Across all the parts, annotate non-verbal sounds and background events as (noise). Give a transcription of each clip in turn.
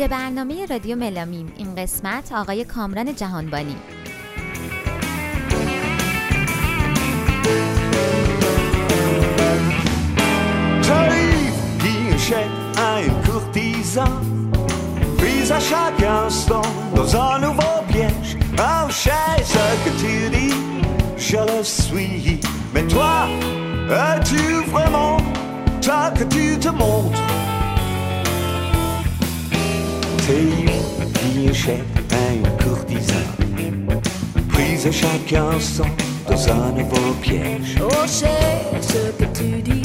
ویژه برنامه رادیو ملامیم این قسمت آقای کامران جهانبانی Mais toi, es-tu vraiment toi que tu te montres T'es une chèque, un courtisan. Prise à chaque instant dans un nouveau piège. Oh, sais ce que tu dis,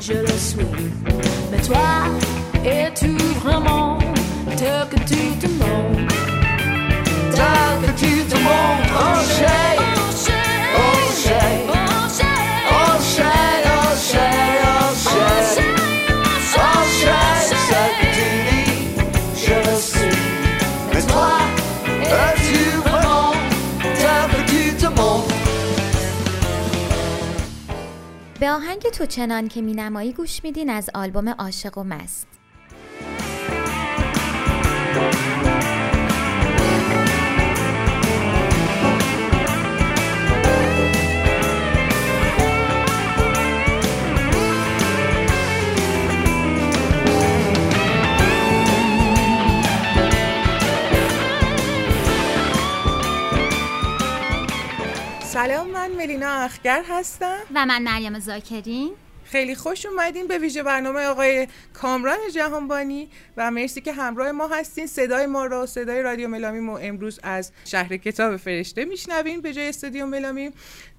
je le suis. Mais toi, es-tu vraiment ce que tu te montres? Toi que tu te montres, oh, آهنگ تو چنان که مینمایی گوش میدین از آلبوم عاشق و مست. ملینا اخگر هستم. و من مریم زاکرین. خیلی خوش اومدین به ویژه برنامه آقای کامران جهانبانی و مرسی که همراه ما هستین. صدای ما را صدای رادیو ملامیم و امروز از شهر کتاب فرشته میشنوین به جای استودیو ملامیم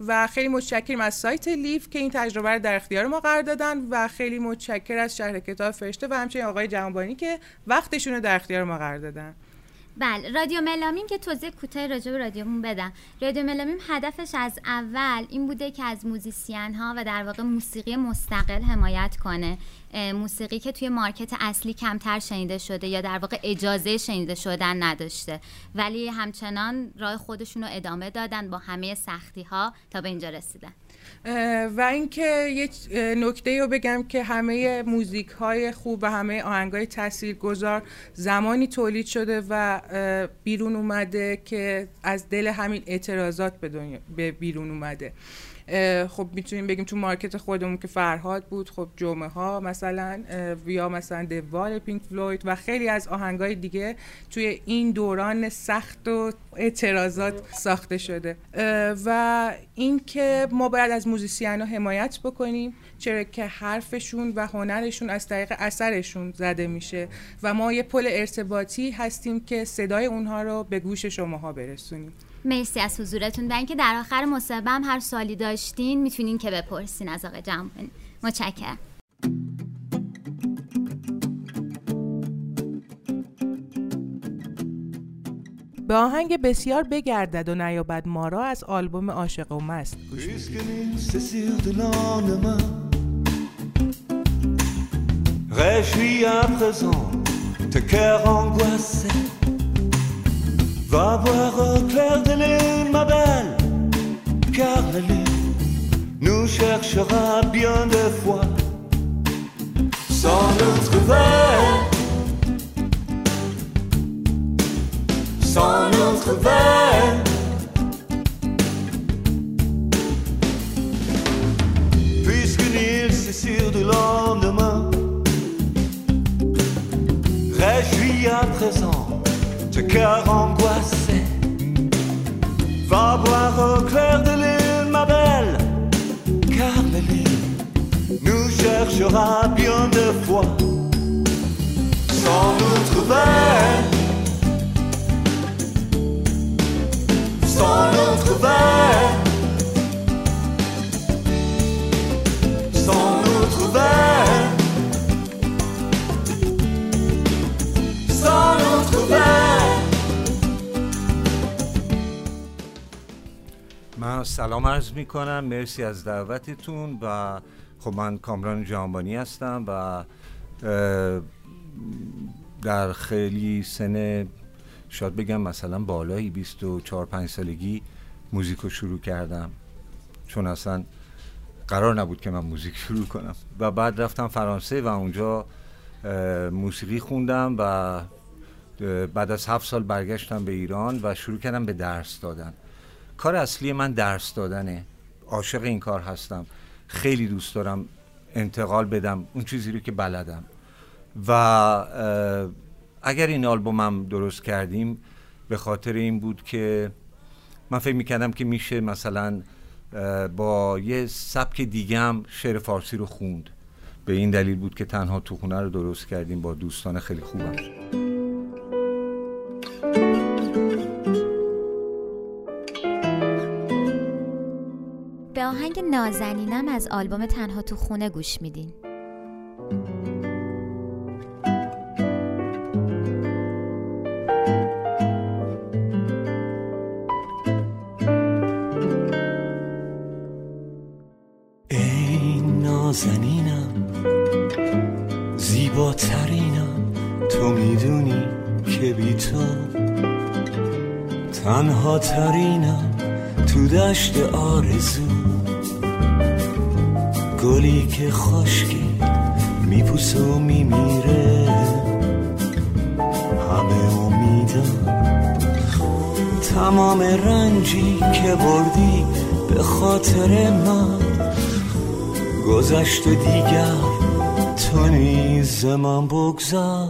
و خیلی متشکریم از سایت لیف که این تجربه رو در اختیار ما قرار دادن و خیلی متشکر از شهر کتاب فرشته و همچنین آقای جهانبانی که وقتشون رو در اختیار ما قرار دادن. بله رادیو ملامیم که توضیح کوتاه راجع به رادیومون بدم. رادیو ملامیم هدفش از اول این بوده که از موزیسین ها و در واقع موسیقی مستقل حمایت کنه. موسیقی که توی market اصلی کمتر شنیده شده یا در واقع اجازه شنیده شدن نداشته. ولی همچنان راه خودشون رو ادامه دادن با همه سختی ها تا به اینجا رسیدن. و اینکه یک نکته رو بگم که همه موزیک های خوب و همه آهنگ های تاثیر گذار زمانی تولید شده و بیرون اومده که از دل همین اعتراضات به بیرون اومده. خب می‌تونیم بگیم تو مملکت خودمون که فرهاد بود خب جمعه ها مثلا یا مثلا The Wall Pink Floyd و خیلی از آهنگای دیگه توی این دوران سخت و اعتراضات ساخته شده. و اینکه ما باید از musician ها حمایت بکنیم چرا که حرفشون و هنرشون از طریق اثرشون زده میشه و ما یه پل ارتباطی هستیم که صدای اونها رو به گوش شماها برسونیم. مرسی از حضورتون و اینکه در آخر مصاحبه هم هر سالی داشتین می‌تونین که بپرسین از آقای جمعونی متشکرم. به آهنگ بسیار بگردد و نیابد ما را از آلبوم عاشق و مست à Va voir au clair de lune, ma belle, car la lune nous cherchera bien de fois sans nous trouver. Sans nous trouver. Sûr du lendemain, réjouis à présent ce cœur angoissé. Va boire au clair de lune, ma belle, car la lune nous cherchera bien de fois sans nous trouver. Sans nous trouver. سلام عرض می کنم مرسی از دعوتتون و خب من کامران جهانبانی هستم و در خیلی سن شاید بگم مثلا بالایی 24 5 سالگی موزیک رو شروع کردم. چون اصلا قرار نبود که من موزیک (laughs) شروع کنم. و بعد رفتم فرانسه و اونجا موسیقی خوندم و بعد از هفت سال برگشتم به ایران و شروع کردم به درس دادن. کار اصلی من درس دادنه. عاشق این کار هستم. خیلی دوست دارم انتقال بدم اون چیزی رو که بلدم. و اگر این آلبومم درست کردیم به خاطر این بود که من فکر می‌کردم که میشه مثلا با یه سبک دیگه هم شعر فارسی رو خوند. به این دلیل بود که تنها تو خونه رو درست کردیم با دوستان خیلی خوبم. آهنگ نازنینم از آلبوم تنها تو خونه گوش میدین. ای نازنینم زیباترینم تو می‌دونی که بی تو. تنها ترینم تو دشت آرزو. گلی که خشکی میپوسه و میمیره. همه امیدم تمام رنجی که بردی به خاطر من. گذشت دیگر تو نیز من بگذار.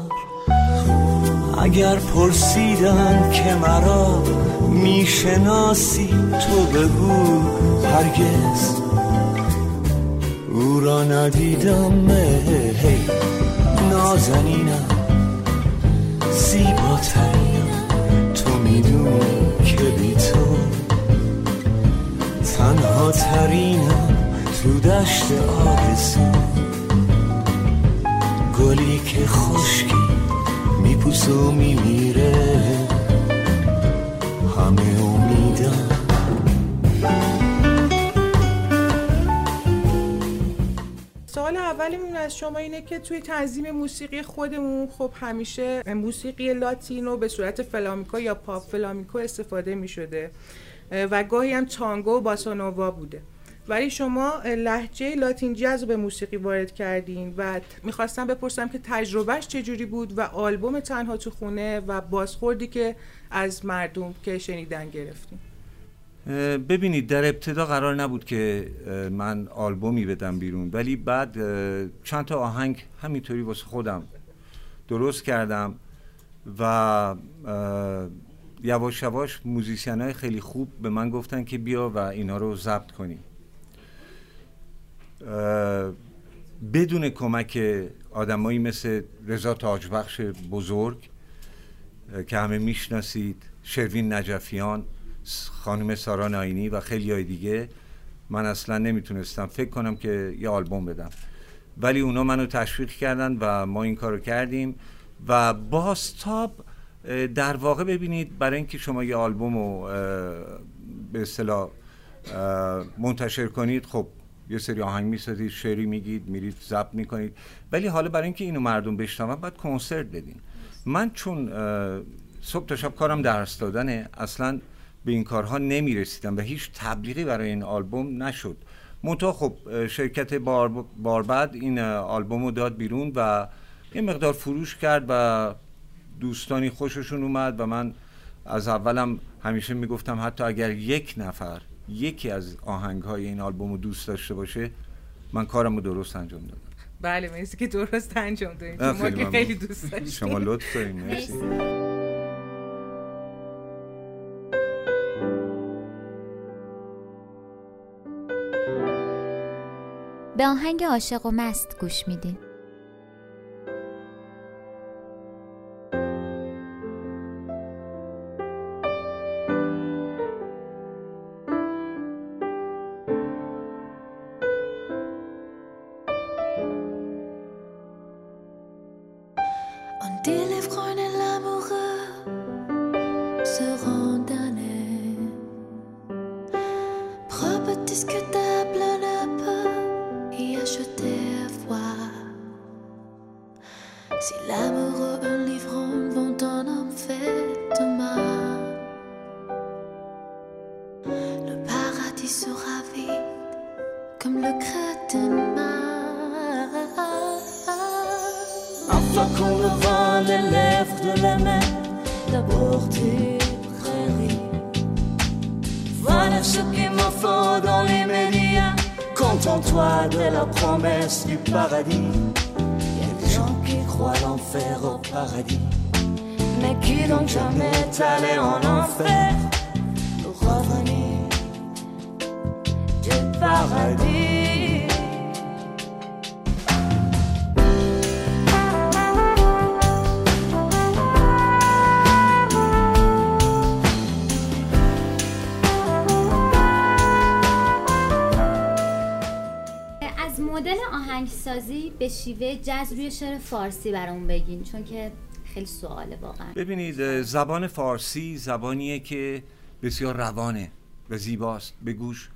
اگر پرسیدن که مرا می‌شناسی تو بگو هرگز ندیدم هی نازنینم زیباترینم. تو می‌دونی که بی تو تنها ترینم تو دشت آرزو گلی که خشکی میپوسه و میمیره. همه امیدم از شما اینه که توی تنظیم موسیقی خودمون خب همیشه موسیقی لاتینو به صورت فلامیکو یا پاپ فلامیکو استفاده می شده و گاهی هم تانگو و باسانووا بوده. ولی شما لحجه لاتین جاز به موسیقی وارد کردین و می‌خواستم بپرسم که تجربهش چجوری بود و آلبوم تنها تو خونه و بازخوردی که از مردم که شنیدن گرفتین؟ ببینید در ابتدا قرار نبود که من آلبومی بدم بیرون ولی بعد چند تا آهنگ همینطوری واسه خودم درست کردم و یواش یواش موزیسین های خیلی خوب به من گفتن که بیا و اینا رو ضبط کنی. بدون کمک آدمایی مثل رضا تاجبخش بزرگ که همه می‌شناسید شروین نجفیان. خانم سارا ناینی و خیلی های دیگه. من اصلا نمی‌تونستم. فکر کنم که یه آلبوم بدم. ولی اونا منو تشویق کردن و ما این کارو کردیم. و باستاب در واقع ببینید برای اینکه شما یه آلبوم رو به اصطلاح منتشر کنید خب یه سری آهنگ می‌سازید شعری میگید میرید ضبط می‌کنید. ولی حالا برای اینکه اینو مردم بشنون باید کنسرت بدین. من چون صبح تا شب کارم درس دادنه اصلا به این کارها نمی‌رسیدم و هیچ تبلیغی برای این آلبوم نشد. منتها خب شرکت بار, این آلبوم رو داد بیرون و یه مقدار فروش کرد و دوستانی خوششون اومد و من از اولم همیشه می‌گفتم حتی اگر یک نفر یکی از آهنگ های این آلبوم رو دوست داشته باشه من کارم رو درست انجام دادم. بله مرسی که درست انجام دادید ما که خیلی دوست داشتیم شما لطف دارید مرسی. آهنگ عاشق و مست گوش میدین. آهنگسازی به شیوه جز روی شعر فارسی برامون بگین چون که خیلی سواله واقعا. ببینید زبان فارسی زبانیه که بسیار روانه و زیباست. به گوش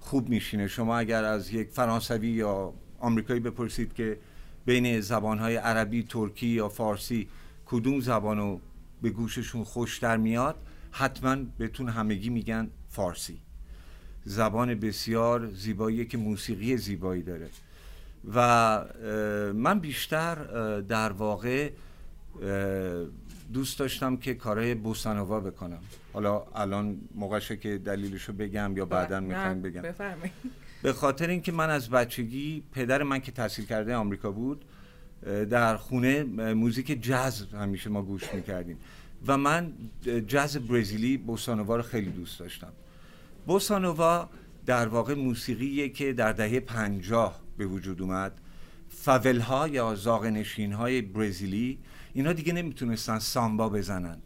خوب میشینه. شما اگر از یک فرانسوی یا آمریکایی بپرسید که بین زبانهای عربی ترکی یا فارسی کدوم زبانو به گوششون خوشتر میاد حتما بهتون همگی میگن فارسی. زبان بسیار زیبایی که موسیقی زیبایی داره. و من بیشتر در واقع دوست داشتم که کارهای بوسانووا بکنم. حالا الان موقعشه که دلیلشو بگم یا بعدا نه، می‌خوایم بگم به خاطر اینکه من از بچگی پدر من که تحصیل کرده آمریکا بود در خونه موزیک جاز همیشه ما گوش می‌کردیم. و من جاز برزیلی بوسانووا رو خیلی دوست داشتم. بوسانووا در واقع موسیقیه که در دهه پنجاه به وجود اومد. فاول ها یا زاغنشین های برزیلی اینا دیگه نمی‌تونستن سامبا بزنن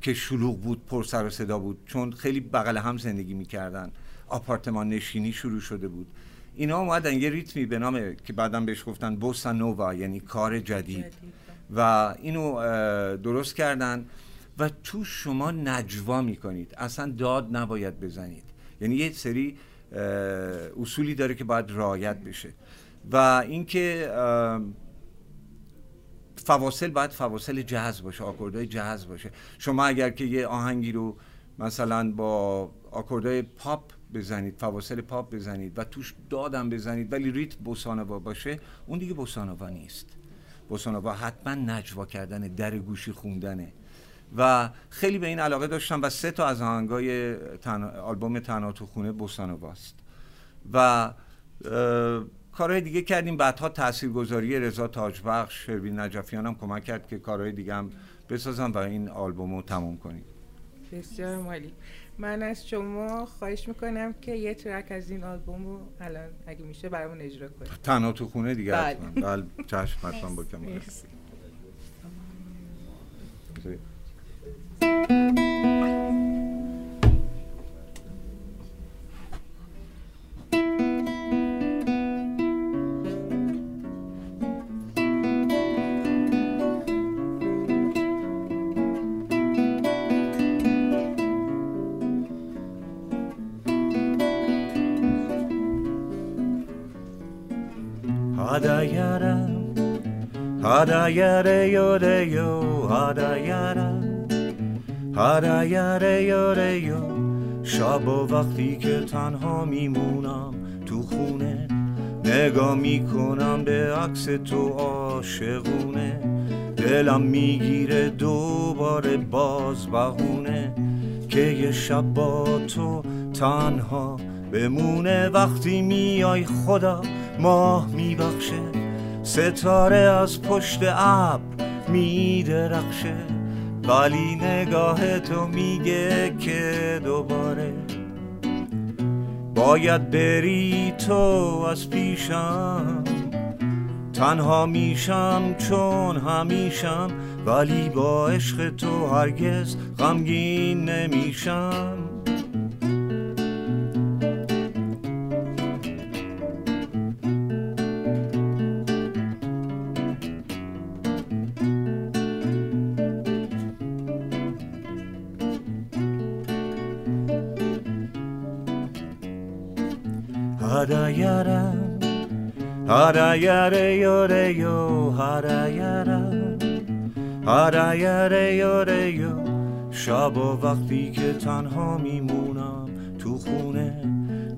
که شلوغ بود پر سر و صدا بود چون خیلی بغل هم زندگی می‌کردن. آپارتمان نشینی شروع شده بود. اینا اومدن یه ریتمی به نام که بعدم بهش گفتن بوسا نووا یعنی کار جدید. و اینو درست کردن. و تو شما نجوا می‌کنید. اصلا داد نباید بزنید. یعنی یه سری اصولی داره که باید رعایت بشه. و اینکه فواصل باید فواصل جاز باشه آکوردهای جاز باشه. شما اگر که یه آهنگی رو مثلا با آکوردهای پاپ بزنید فواصل پاپ بزنید و توش دادم بزنید ولی ریتم بوسانوا باشه اون دیگه بوسانوا نیست. بوسانوا حتما نجوا کردن در گوشی خوندنه. و خیلی به این علاقه داشتم و سه تا از آهنگای تن... آلبوم تنها تو خونه بوسانواست و اه، کارهای دیگه کردیم. بعدها تاثیرگذاری رضا تاجبخش شروین نجفیان هم کمک کرد که کارهای دیگه هم بسازم و این آلبوم رو تموم کنیم. بسیار مالی. من از شما خواهش می‌کنم که یه ترک از این آلبوم رو الان اگه میشه برامون اجرا کنید. تنها تو خونه دیگه بله. بله چشم حتما با کمال. Hada yada, hada yada yoda yo, hada yada, yo. شب و وقتی که تنها میمونم تو خونه نگاه می‌کنم به عکس تو عاشقونه. دلم می‌گیره دوباره باز بهونه که یه شب با تو تنها بمونه. وقتی میای خدا ماه میبخشه ستاره از پشت ابر میدرخشه. ولی نگاه تو میگه که دوباره باید بری تو از پیشم. تنها میشم چون همیشم ولی با عشق تو هرگز غمگین نمیشم. Hada yada yoda yo, hada yada yoda yo. شب و وقتی که تنها میمونم تو خونه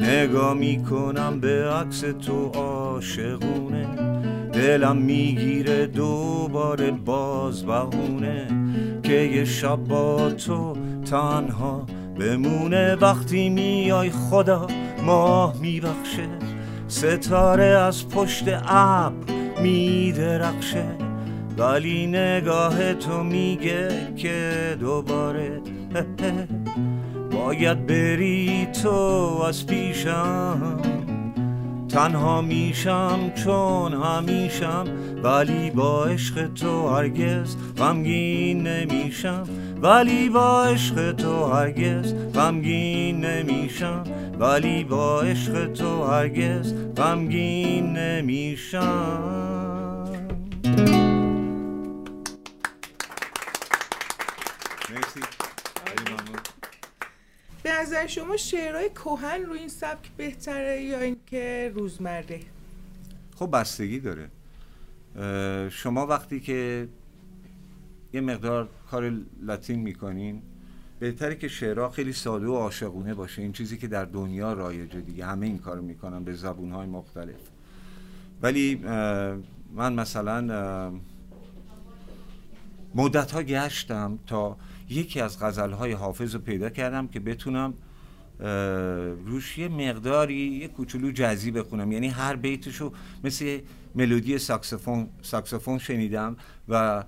نگاه می‌کنم به عکس تو عاشقونه دلم می‌گیره دوباره باز بهونه که یه شب با تو تنها بمونه وقتی میای خدا ماه میبخشه ستاره از پشت ابر میدرخشه ولی نگاه تو میگه که دوباره. (laughs) باید بری تو از پیشم. تنها میشم چون همیشم ولی با عشق تو هرگز غمگین نمیشم. ولی با عشق تو هرگز غمگین نمیشم. ولی با عشق تو هرگز غمگین نمیشم. به نظر شما شعرهای کهن رو این سبک بهتره یا اینکه روزمره؟ خب بستگی داره. شما وقتی که یه مقدار کار لاتین می‌کنین. بهتره که شعرها خیلی ساده و عاشقونه باشه. این چیزی که در دنیا رایجه دیگه همه این کار می‌کنن به زبونهای مختلف. ولی من مثلا مدت ها گشتم تا یکی از غزلهای حافظ رو پیدا کردم که بتونم روش یه مقداری یه کوچولو جزی بخونم. یعنی هر بیتشو مثل ملودی ساکسفون ساکسفون شنیدم و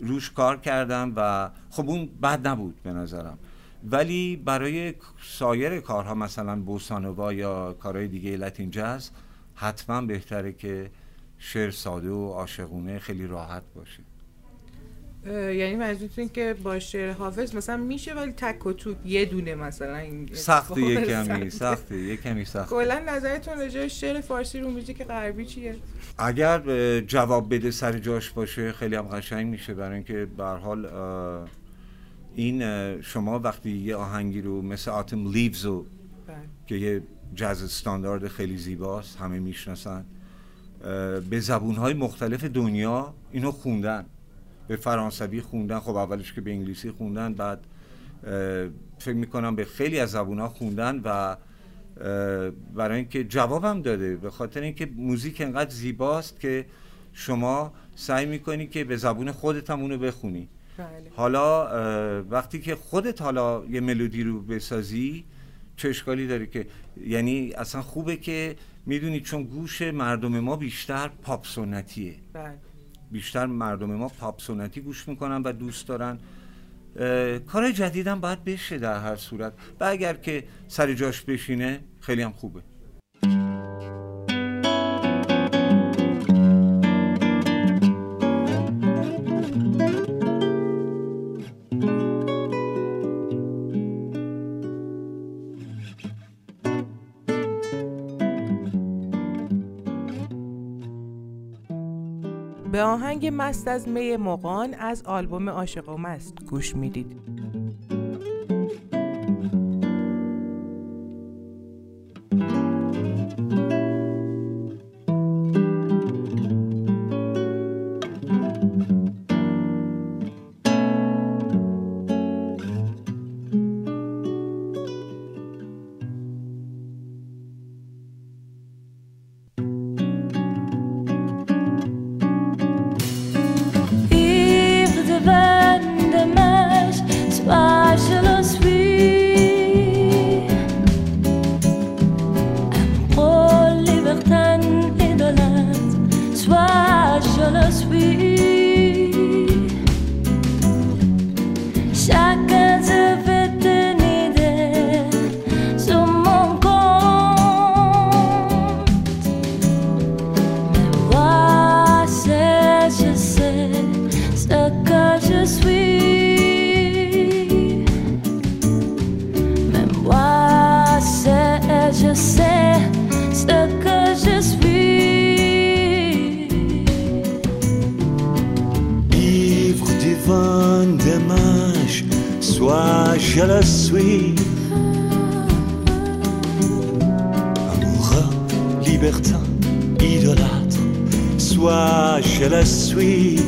روش کار کردم و خب اون بد نبود به نظرم. ولی برای سایر کارها مثلا بوسانووا یا کارهای دیگه لاتین جاز حتما بهتره که شعر ساده و عاشقونه خیلی راحت باشه. یعنی منظورتون که با شعر حافظ مثلا میشه ولی تک و توک یه دونه مثلا این سخت یه کمی. سخته یه کمی سخت کلا نظرتون راجع به شعر فارسی رو موزیک غربی چیه اگر جواب بده سر جاش باشه خیلی هم قشنگ میشه برای اینکه به هر حال این شما وقتی یه آهنگی رو مثل آتم لیوز رو بله. که یه جاز استاندارد خیلی زیباست همه می‌شناسن به زبونهای مختلف دنیا اینو خوندن به فرانسوی خوندن خب اولش که به انگلیسی خوندن بعد فکر می‌کنم به خیلی از زبونها خوندن و برای اینکه جوابم داده. به خاطر اینکه موزیک انقدر زیباست که شما سعی می‌کنی که به زبون خودت هم اونو بخونی. بله. حالا وقتی که خودت حالا یه ملودی رو بسازی چه اشکالی داره که؟ یعنی اصلا خوبه که می‌دونی چون گوش مردم ما بیشتر پاپ سنتیه. بله. بیشتر مردم ما پاپ سنتی گوش می‌کنن و دوست دارن. کار جدیدم باید بشه در هر صورت. و اگر که سر جاش بشینه خیلی هم خوبه. به آهنگ مست از می مقان از آلبوم عاشق و مست گوش می‌دید. Ivre du vent dommage, soit je le suis. Amoureux, libertin, idolâtre, soit je le suis.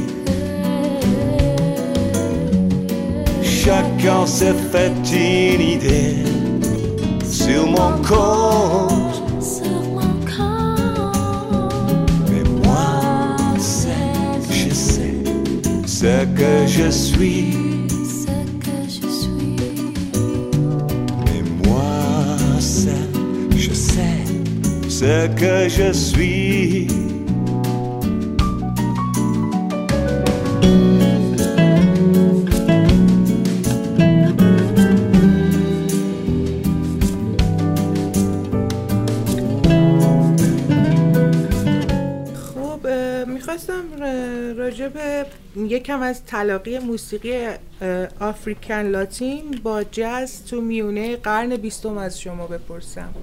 Chacun s'est fait une idée sur mon compte. Sur mon corps. Que je suis. ce que je suis. Et moi, seul, je sais ce que je suis. یکم از تلاقی موسیقی آفریکن لاتین با جاز تو میونه قرن بیستم از شما بپرسم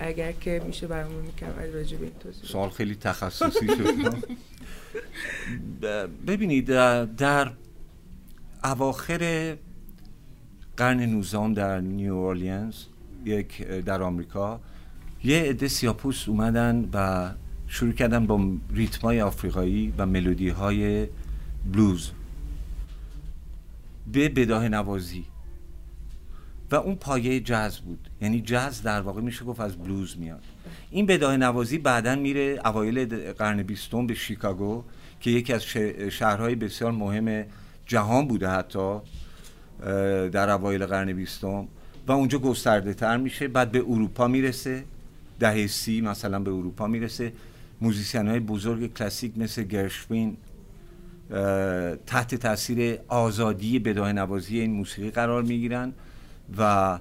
اگر که میشه برامون می‌کنم راجع به این توضیح. سوال خیلی تخصصی شد (laughs) ببینید در- در اواخر قرن 19 در نیو اورلینز یک در آمریکا یه عده سیاپوس اومدن و شروع کردن با ریتمای آفریقایی و ملودی های بلوز به بداه نوازی. و اون پایه جاز بود. یعنی جاز در واقع میشه گفت از بلوز میاد. این بداه نوازی بعدا میره اوایل قرن بیستم به شیکاگو که یکی از شهرهای بسیار مهم جهان بوده حتی در اوایل قرن بیستم. و اونجا گسترده تر میشه. بعد به اروپا می‌رسه. دهه سی مثلا به اروپا می‌رسه. موزیسین های بزرگ کلاسیک مثل گرشوین تحت تاثیر آزادی بداه نوازی این موسیقی قرار می‌گیرن و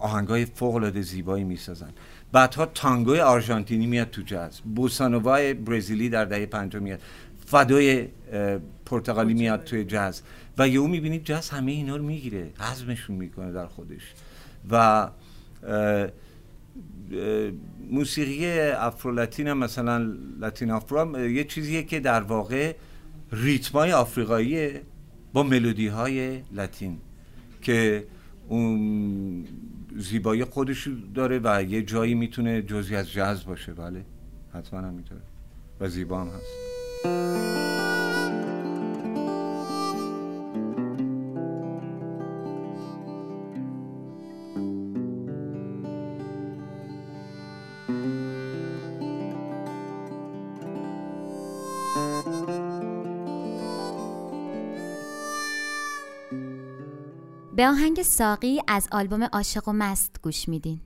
آهنگ های فوق العاده زیبایی می‌سازن. بعدها تانگوی آرژانتینی میاد تو جاز. بوسانوای برزیلی در دهه پنجم میاد. فدای پرتغالی میاد توی جاز. و یهو می‌بینید جاز همه اینا رو می‌گیره. هضمشون می‌کنه در خودش. و موسیقی افرولاتین هم مثلا لاتین هم یه چیزیه که در واقع ریتمای آفریقاییه با ملودی های لاتین که اون زیبایی خودش داره و یه جایی می‌تونه جزی از جاز باشه. بله حتما هم می‌تونه و زیبا هم هست. به آهنگ ساقی از آلبوم عاشق و مست گوش میدین.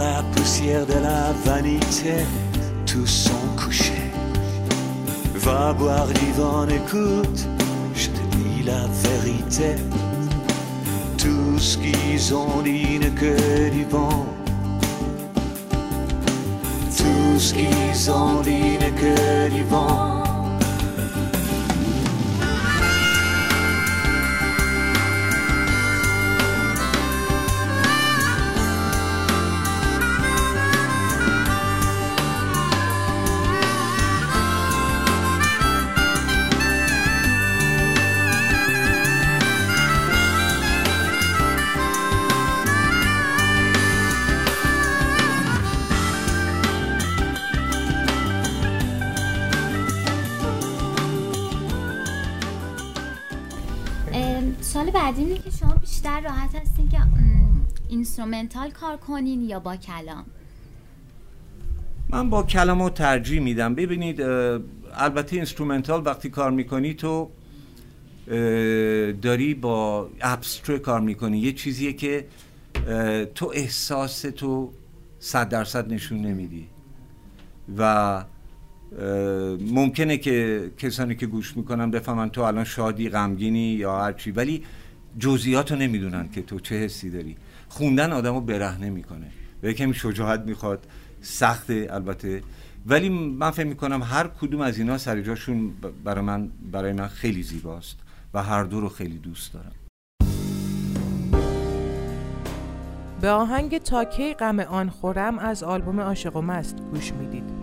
La poussière de la vanité, tous sont couchés. Va boire du vent, écoute, je te dis la vérité. Tout ce qu'ils ont dit n'est que du vent. Tout ce qu'ils ont dit n'est que du vent. instrumental کار کنین یا با کلام؟ من با کلامو ترجیح میدم. ببینید البته instrumental وقتی کار می‌کنی تو داری با abstract کار می‌کنی. یه چیزیه که تو احساس تو صد درصد نشون نمیدی. و ممکنه که کسانی که گوش می‌کنن بفهمن تو الان شادی غمگینی یا هرچی ولی جزئیات رو نمی‌دونن که تو چه حسی داری. خوندن آدم رو برهنه می‌کنه. و کمی شجاعت می‌خواد سخته البته. ولی من فکر می‌کنم هر کدوم از اینا سر جاشون برای من برای من خیلی زیباست و هر دو رو خیلی دوست دارم. به آهنگ تاکی غم آن خورم از آلبوم عاشق و مست گوش می‌دید.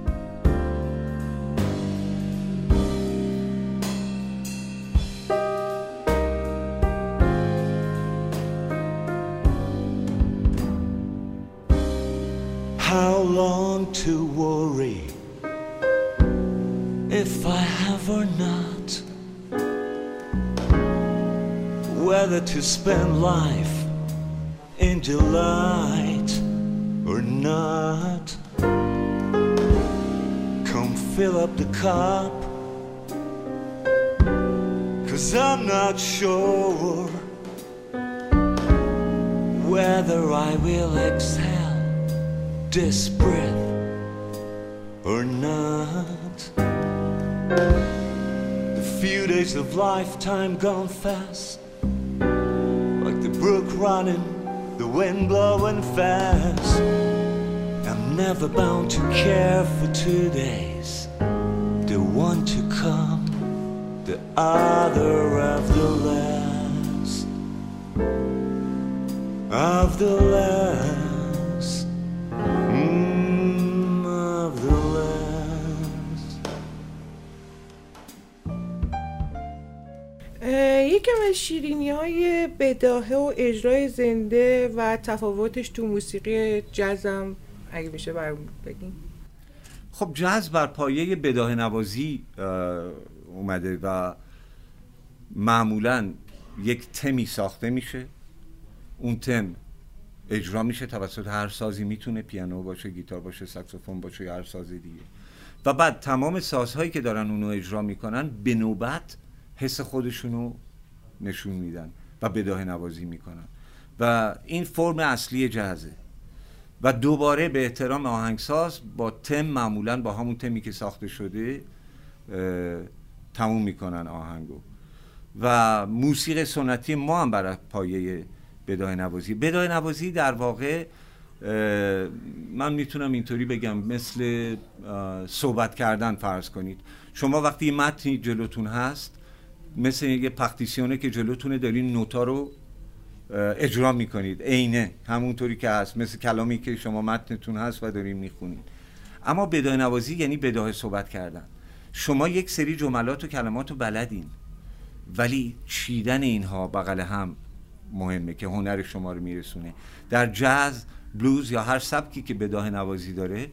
To spend life in delight or not. Come fill up the cup, cause I'm not sure whether I will exhale this breath or not. The few days of lifetime gone fast, running, the wind blowing fast. I'm never bound to care for two days, the one to come, the other of the last, of the last. شیرینی های بداهه و اجرای زنده و تفاوتش تو موسیقی جزم اگه میشه برمون بگیم خب جز بر پایه بداهه نوازی اومده و معمولا یک تمی ساخته میشه. اون تم اجرا میشه توسط هر سازی می‌تونه پیانو باشه گیتار باشه ساکسوفون باشه یا هر ساز دیگه. و بعد تمام سازهایی که دارن اونو اجرا می‌کنن به نوبت حس خودشونو نشون میدن و بداه نوازی می‌کنن. و این فرم اصلی جهزه و دوباره به احترام آهنگساز با تم معمولا با همون تمی که ساخته شده تموم می‌کنن آهنگو. و موسیقی سنتی ما هم برای پایه بداه نوازی. بداه نوازی در واقع من می‌تونم اینطوری بگم مثل صحبت کردن فرض کنید. شما وقتی متنی جلوتون هست مثل یه پختیسیونه که جلوتونه دارین نوتا رو اجرا می‌کنید. عینه همونطوری که هست. مثل کلامی که شما متنتون هست و دارین می‌خونید. اما بداه نوازی یعنی بداه صحبت کردن. شما یک سری جملات و کلمات رو بلدین. ولی چیدن اینها بغل هم مهمه که هنر شما رو میرسونه. در جاز بلوز یا هر سبکی که بداه نوازی داره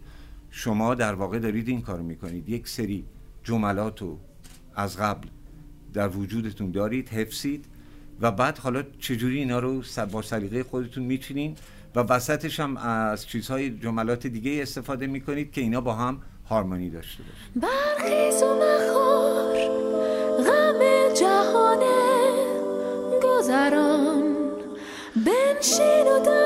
شما در واقع دارید این کار می‌کنید. یک سری جملات رو از قبل در وجودتون دارید حفظید. و بعد حالا چجوری اینا رو با سلیقه خودتون میچینین و وسطش هم از چیزهای جملات دیگه استفاده می‌کنید که اینا با هم هارمونی داشته باشه برخیز و مخور غم جهان گذران بنشین و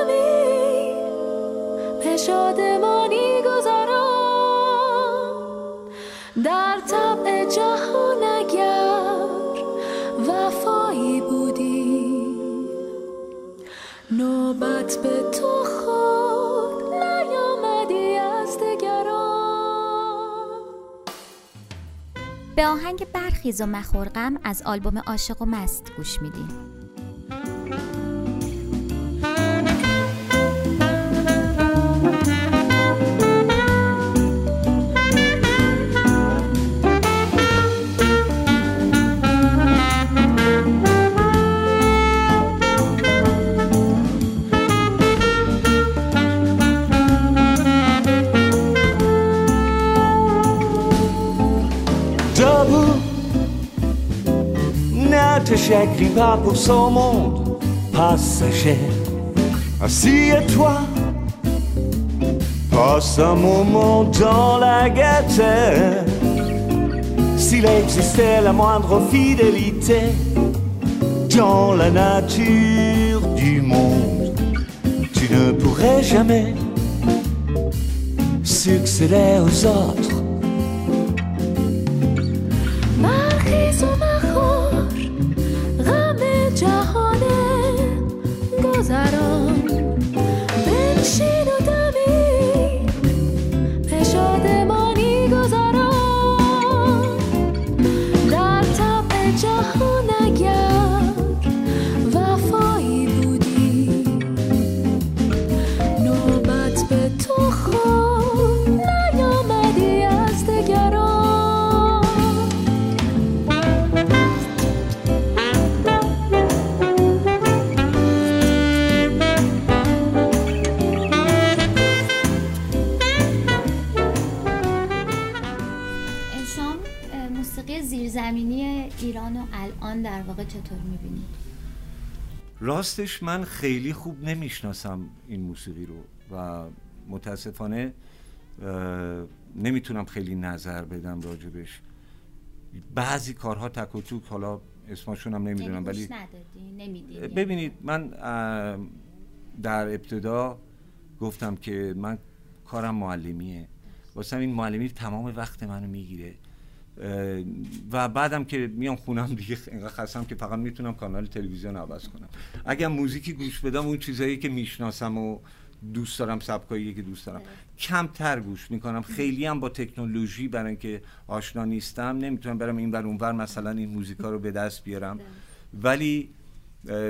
به آهنگ برخیز و مخورقم از آلبوم عاشق و مست گوش میدیم. Chèques pas pour son monde passager Assieds-toi, passe un moment dans la gaieté. S'il existait la moindre fidélité dans la nature du monde, tu ne pourrais jamais succéder aux autres. چطور می‌بینید؟ راستش من خیلی خوب نمی‌شناسم این موسیقی رو و متاسفانه نمی‌تونم خیلی نظر بدم راجبش. بعضی کارها تک و توک حالا اسمشون هم نمی‌دونم ولی ندادی نمی‌دید ببینید من در ابتدا گفتم که من کارم معلمیه. واسه این معلمی تمام وقت منو می‌گیره. و بعدم که میام خونم دیگه اینقدر خستم که فقط می‌تونم کانال تلویزیون عوض کنم. اگر موزیکی گوش بدم اون چیزایی که می‌شناسم و دوست دارم سبکایی که دوست دارم کمتر گوش می‌کنم. خیلی هم با تکنولوژی برای اینکه آشنا نیستم نمی‌تونم برم این ور اونور مثلا این موزیکا رو به دست بیارم. ولی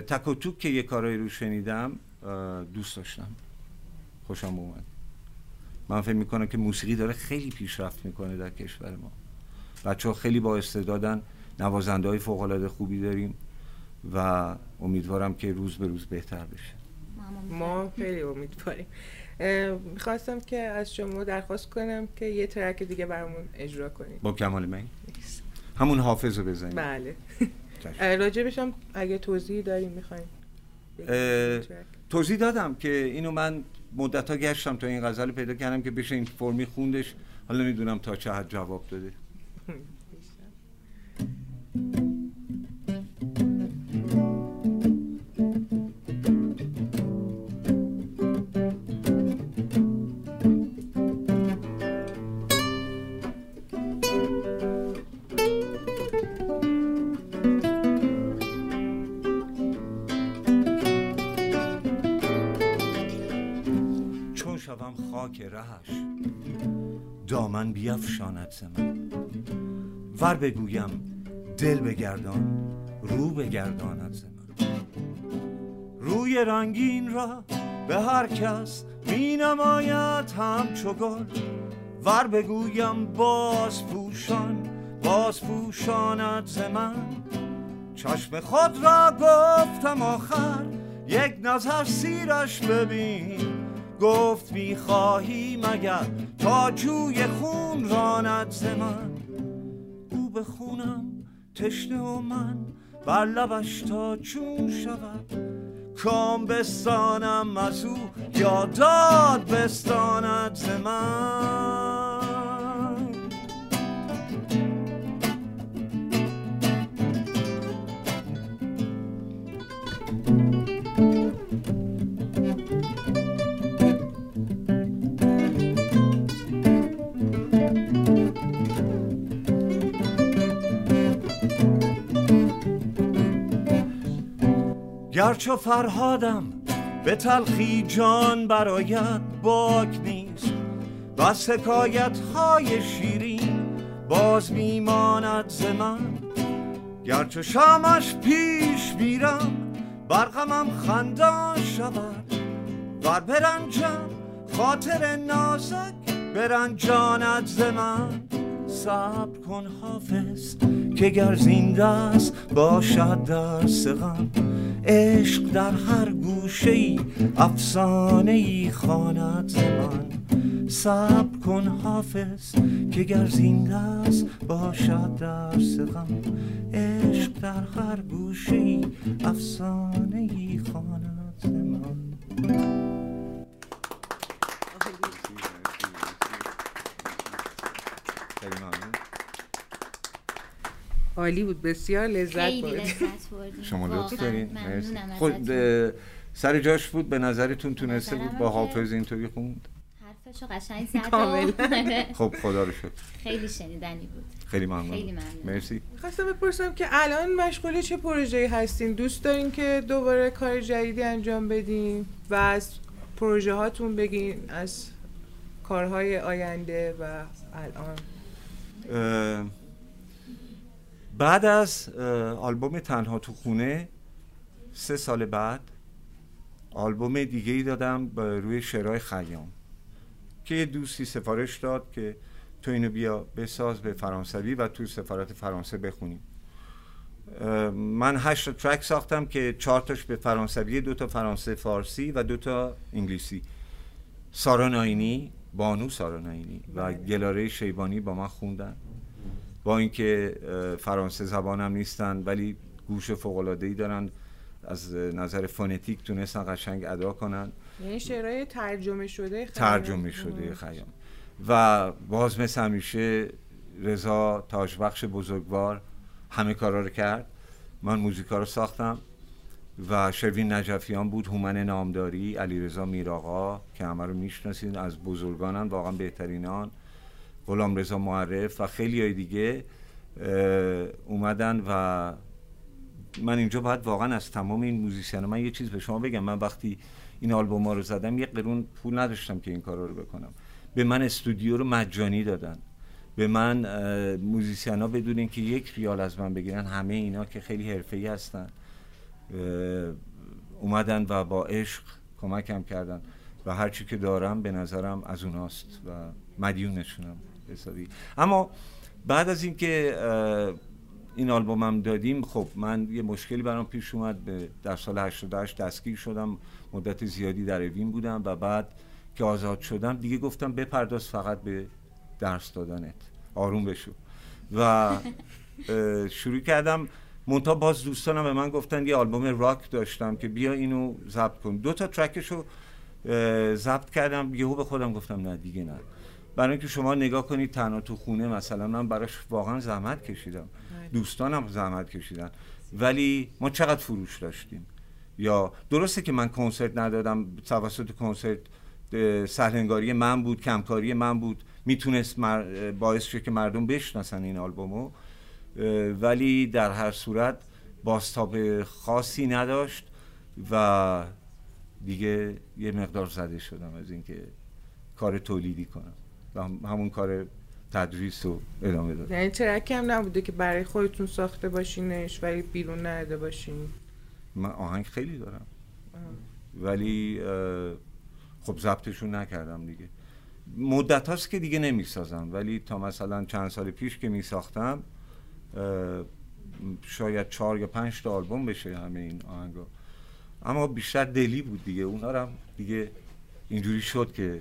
تک و توک که یه کارایی رو شنیدم دوست داشتم. خوشم اومد. من فکر می‌کنم که موسیقی داره خیلی پیشرفت می‌کنه در کشور ما. بچه ها خیلی با استعدادن نوازنده های فوق العاده خوبی داریم و امیدوارم که روز به روز بهتر بشه. ما خیلی امیدواریم. می‌خواستم که از شما درخواست کنم که یه ترک دیگه برامون اجرا کنید. با کمال من. همون حافظ رو بزنیم. بله. راجبش هم اگه توضیحی داریم می‌خوایم. توضیح دادم که اینو من مدت ها گشتم تا این غزل پیدا کردم که بشه این فرمی خوندش. حالا نمی‌دونم تا چه حد جواب داده. خاک رهش دامن بیفشاند ز من. ور بگویم دل بگردان رو بگرداند من. روی رنگین را به هر کس می نماید همچو گل. ور بگویم باز پوشان باز پوشاند ز من. چشم خود را گفتم آخر یک نظر سیرش ببین. گفت می‌خواهی مگر تا جوی خون راند ز من؟ به خونم تشنه و من بر لبش تا چون شود. کام بستانم از او یا داد بستاند من. گرچه فرهادم به تلخی جان برایت باک نیست و حکایت های شیرین باز میماند ز من. گرچه شامش پیش میرم برغمم خندان شود. ور برنجم خاطر نازک برنجاند ز من. صبر کن حافظ که گر زنده است باشد در غم عشق در هر گوشه ای افسانه ای خواند ز من صبر کن حافظ که گر زنده است باشد در غم عشق در هر گوشه ای افسانه ای خواند ز عالی بود. بسیار لذت بردیم. شما لطف دارین. خود سر جاش بود. به نظرتون تونسته بود با حافظ اینطوری خوند؟ حرفشو قشنگ زد. (laughs) خب خدا رو شکر. خیلی شنیدنی بود. خیلی ممنون. خیلی ممنون. مرسی. خواستم بپرسم که الان مشغول چه پروژه‌ای هستین؟ دوست دارین که دوباره کار جدیدی انجام بدین و از پروژه هاتون بگین از کارهای آینده و الان؟ بعد از آلبوم تنها تو خونه سه سال بعد آلبوم دیگه ای دادم روی شعرهای خیام که یه دوستی سفارش داد که تو اینو بیا بساز به فرانسوی و تو سفارت فرانسه بخونیم. من هشت ترک ساختم که چهار تاش به فرانسوی دو تا فرانسه فارسی و دو تا انگلیسی. سارا ناینی بانو سارا ناینی و گلاره شیبانی با من خوندن. با اینکه فرانسه زبانم نیستن ولی گوش فوق‌العاده‌ای دارن. از نظر فونتیک تونستن قشنگ ادا کنن. یعنی شعرهای ترجمه شده خیلی ترجمه شده خیام و باز مثل همیشه رضا تاجبخش بزرگوار همه کارا رو کرد. من موزیکا رو ساختم و شروین نجفیان بود هومن نامداری علیرضا میراقا که همه رو می‌شناسید از بزرگانن واقعا بهترینان. غلام رضا معرف و خیلی های دیگه اومدن و من اینجا باید واقعا از تمام این musician من یه چیز به شما بگم. من وقتی این آلبوم ها رو زدم یه قرون پول نداشتم که این کارا رو بکنم. به من استودیو رو مجانی دادن. به من musician ها بدون اینکه یک ریال از من بگیرن همه اینا که خیلی حرفه‌ای هستن. اومدن و با عشق کمکم کردن. و هرچی که دارم به نظرم از اوناست و مدیونشونم. حسابی. اما بعد از اینکه این آلبومم دادیم خب من یه مشکلی برام پیش اومد. به در سال 88 دستگیر شدم. مدت زیادی در اوین بودم و بعد که آزاد شدم دیگه گفتم بپرداز فقط به درس دادنت. آروم بشو. و شروع کردم. مونتا باز دوستانم به من گفتن یه آلبوم راک داشتم که بیا اینو ضبط کن. دو تا ترکشو ضبط کردم. یهو به خودم گفتم نه دیگه نه. برای اینکه شما نگاه کنید تنها تو خونه مثلا من براش واقعا زحمت کشیدم. دوستانم زحمت کشیدن. ولی ما چقدر فروش داشتیم؟ یا درسته که من کنسرت ندادم توسط کنسرت سهلنگاری من بود کمکاری من بود. می‌تونست مر... باعث شه که مردم بشناسن این آلبومو. ولی در هر صورت باستاب خاصی نداشت و دیگه یه مقدار زده شدم از اینکه کار تولیدی کنم. و همون کار تدریس رو ادامه دادم یعنی ترکی هم نبوده که برای خودتون ساخته باشینش ولی بیرون نرده باشین؟ من آهنگ خیلی دارم. ولی اه، خب ضبطشون نکردم دیگه. مدت هاست که دیگه نمی‌سازم. ولی تا مثلا چند سال پیش که میساختم شاید چهار یا پنج تا آلبوم بشه همه این آهنگا. اما بیشتر دلی بود دیگه. اونا هم دیگه اینجوری شد که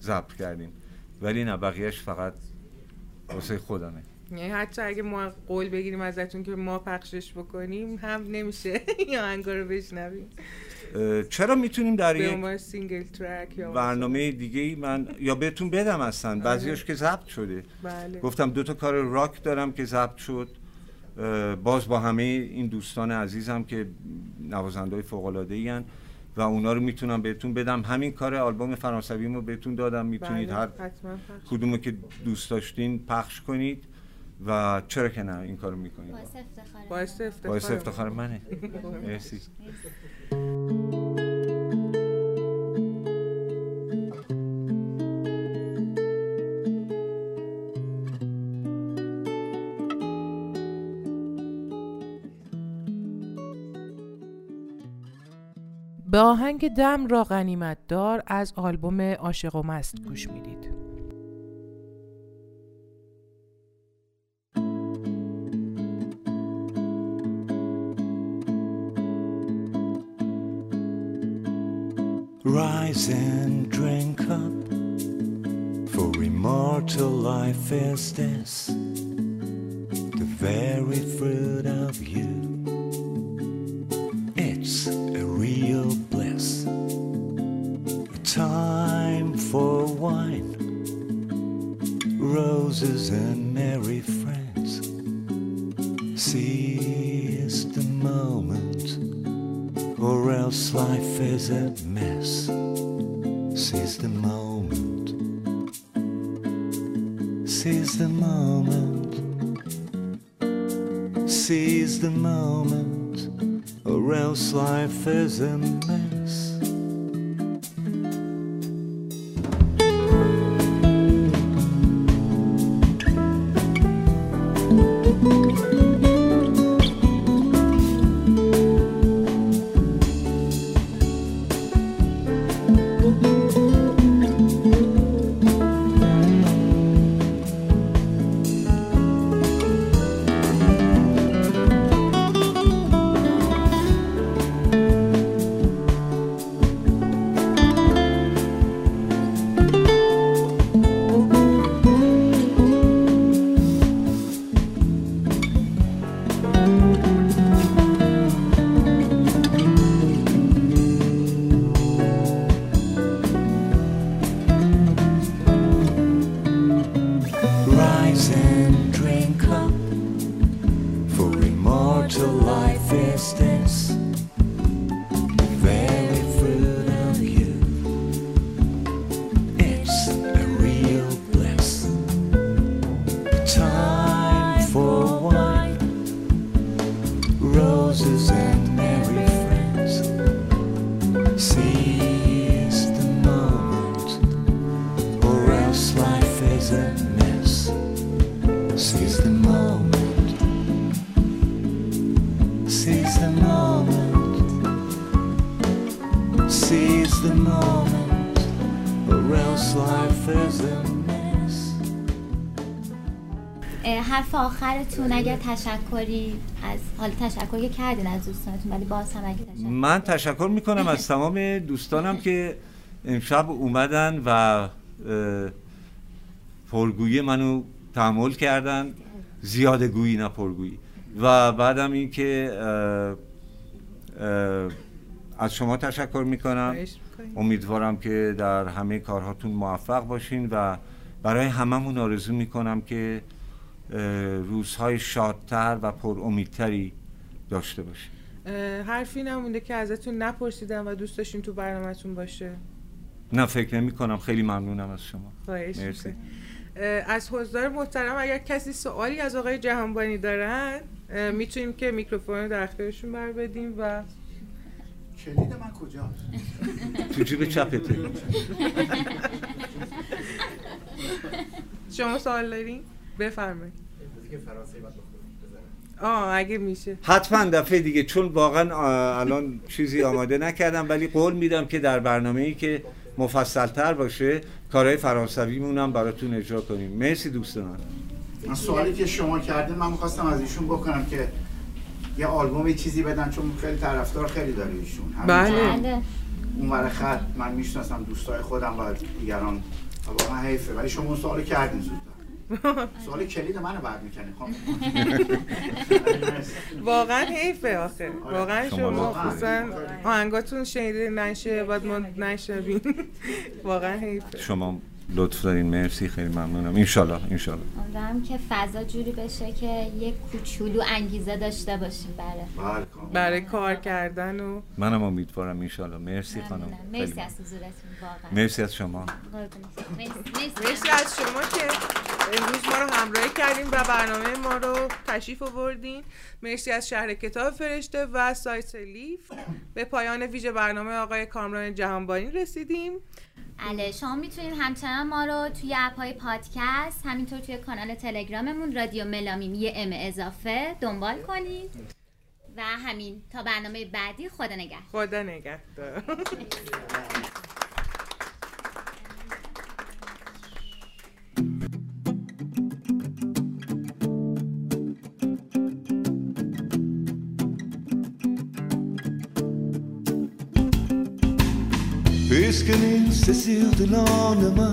ضبط کردیم. ولی نه بقیهش فقط واسه خودمه. یعنی حتی اگه ما قول بگیریم ازتون که ما پخشش بکنیم هم نمیشه. (laughs) این آهنگا رو بشنویم. چرا می‌تونیم در یک single track یا برنامه دیگه ای من یا بهتون بدم اصلا؟ بعضیاش که ضبط شده. بله. گفتم دو تا کار راک دارم که ضبط شد. باز با همه این دوستان عزیزم که نوازنده های فوق العاده و اونا رو می‌تونم بهتون بدم. همین کار آلبوم فرانسویمو بهتون دادم. می‌تونید بله، هر. کدومو که دوست داشتین پخش کنید. و چرا که نه این کارو می‌کنید. باعث افتخاره. باعث افتخار باعث افتخار منه. مرسی. آهنگ دم را غنیمت دار از آلبوم عاشق و مست گوش می‌دید Rise and drink up, for immortal life is this, the very fruit of you. The moment, or else life is a آخرتون اگر تشکری از حالا تشکر که کردین از دوستانتون ولی باز هم اگه تشکر من تشکر می‌کنم از تمام دوستانم که امشب اومدن و پرگویی منو تحمل کردن. زیاده گویی نه پرگویی. و بعدم اینکه اه، اه، از شما تشکر می‌کنم. امیدوارم که در همه کارهاتون موفق باشین و برای هممون آرزو می‌کنم که روزهای شادتر و پر امیدتری داشته باشین اه، حرفی نمونده که ازتون نپرسیدم و دوست داشتین تو برنامهتون باشه. نه فکر نمی کنم خیلی ممنونم از شما. خواهش مرسی. از حضار محترم اگر کسی سوالی از آقای جهانبانی دارن می‌تونیم که میکروفون رو در اختیارشون بر بدیم و کلید من کجاست؟ تو جیب چپته. شما سوال دارین؟ بفرمایید. آه اگه میشه. حتما دفعه دیگه چون واقعا الان چیزی آماده نکردم ولی قول میدم که در برنامه ای که مفصلتر باشه کارهای فرانسویمون براتون اجرا کنیم. مرسی دوست من سوالی که شما کردین من می‌خواستم از ایشون بکنم که یه آلبوم یه چیزی بدن چون خیلی طرفدار خیلی داره ایشون. بله. بله. اون ور خط من می‌شناسم دوستای خودم و دیگران. واقعا حیفه ولی شما سوال کردین زودتر. سوال کلید منو بعد می‌کنی خب. (laughs) واقعا حیفه آخه. واقعا شما. خصوصا آهنگاتون شنیده نشه باید ما نشنویم (laughs) واقعا حیفه. شما لطف دارین مرسی خیلی ممنونم. انشالله انشالله. امیدوارم که فضا جوری بشه که یک کوچولو انگیزه داشته باشیم. برای بله کاملا. برای کار کردن و منم امیدوارم انشالله. مرسی خانم. مرسی از حضورتون واقعا. مرسی از شما. مرسی از شما که امروز ما رو همراهی کردین و برنامه ما رو تشریف آوردین. مرسی از شهر کتاب فرشته و سایت لیف. به پایان ویژه برنامه آقای کامران جهانبانی رسیدیم. بله شما می‌تونید همچنان ما رو توی اپ های پادکست همینطور توی کانال تلگراممون رادیو ملامیم یه ام اضافه دنبال کنید. و همین تا برنامه بعدی خدا نگهدار. خدا نگهدار. (laughs) Puisque nul c'est sûr lendemain.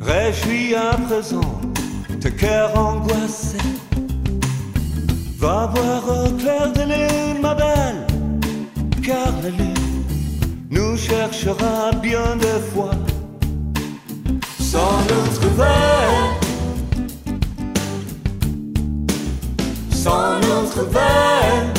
Réjouis à présent tes cœurs angoissés Va voir au clair de lune ma belle Car la lune nous cherchera bien des fois. Sans notre verre, sans notre verre.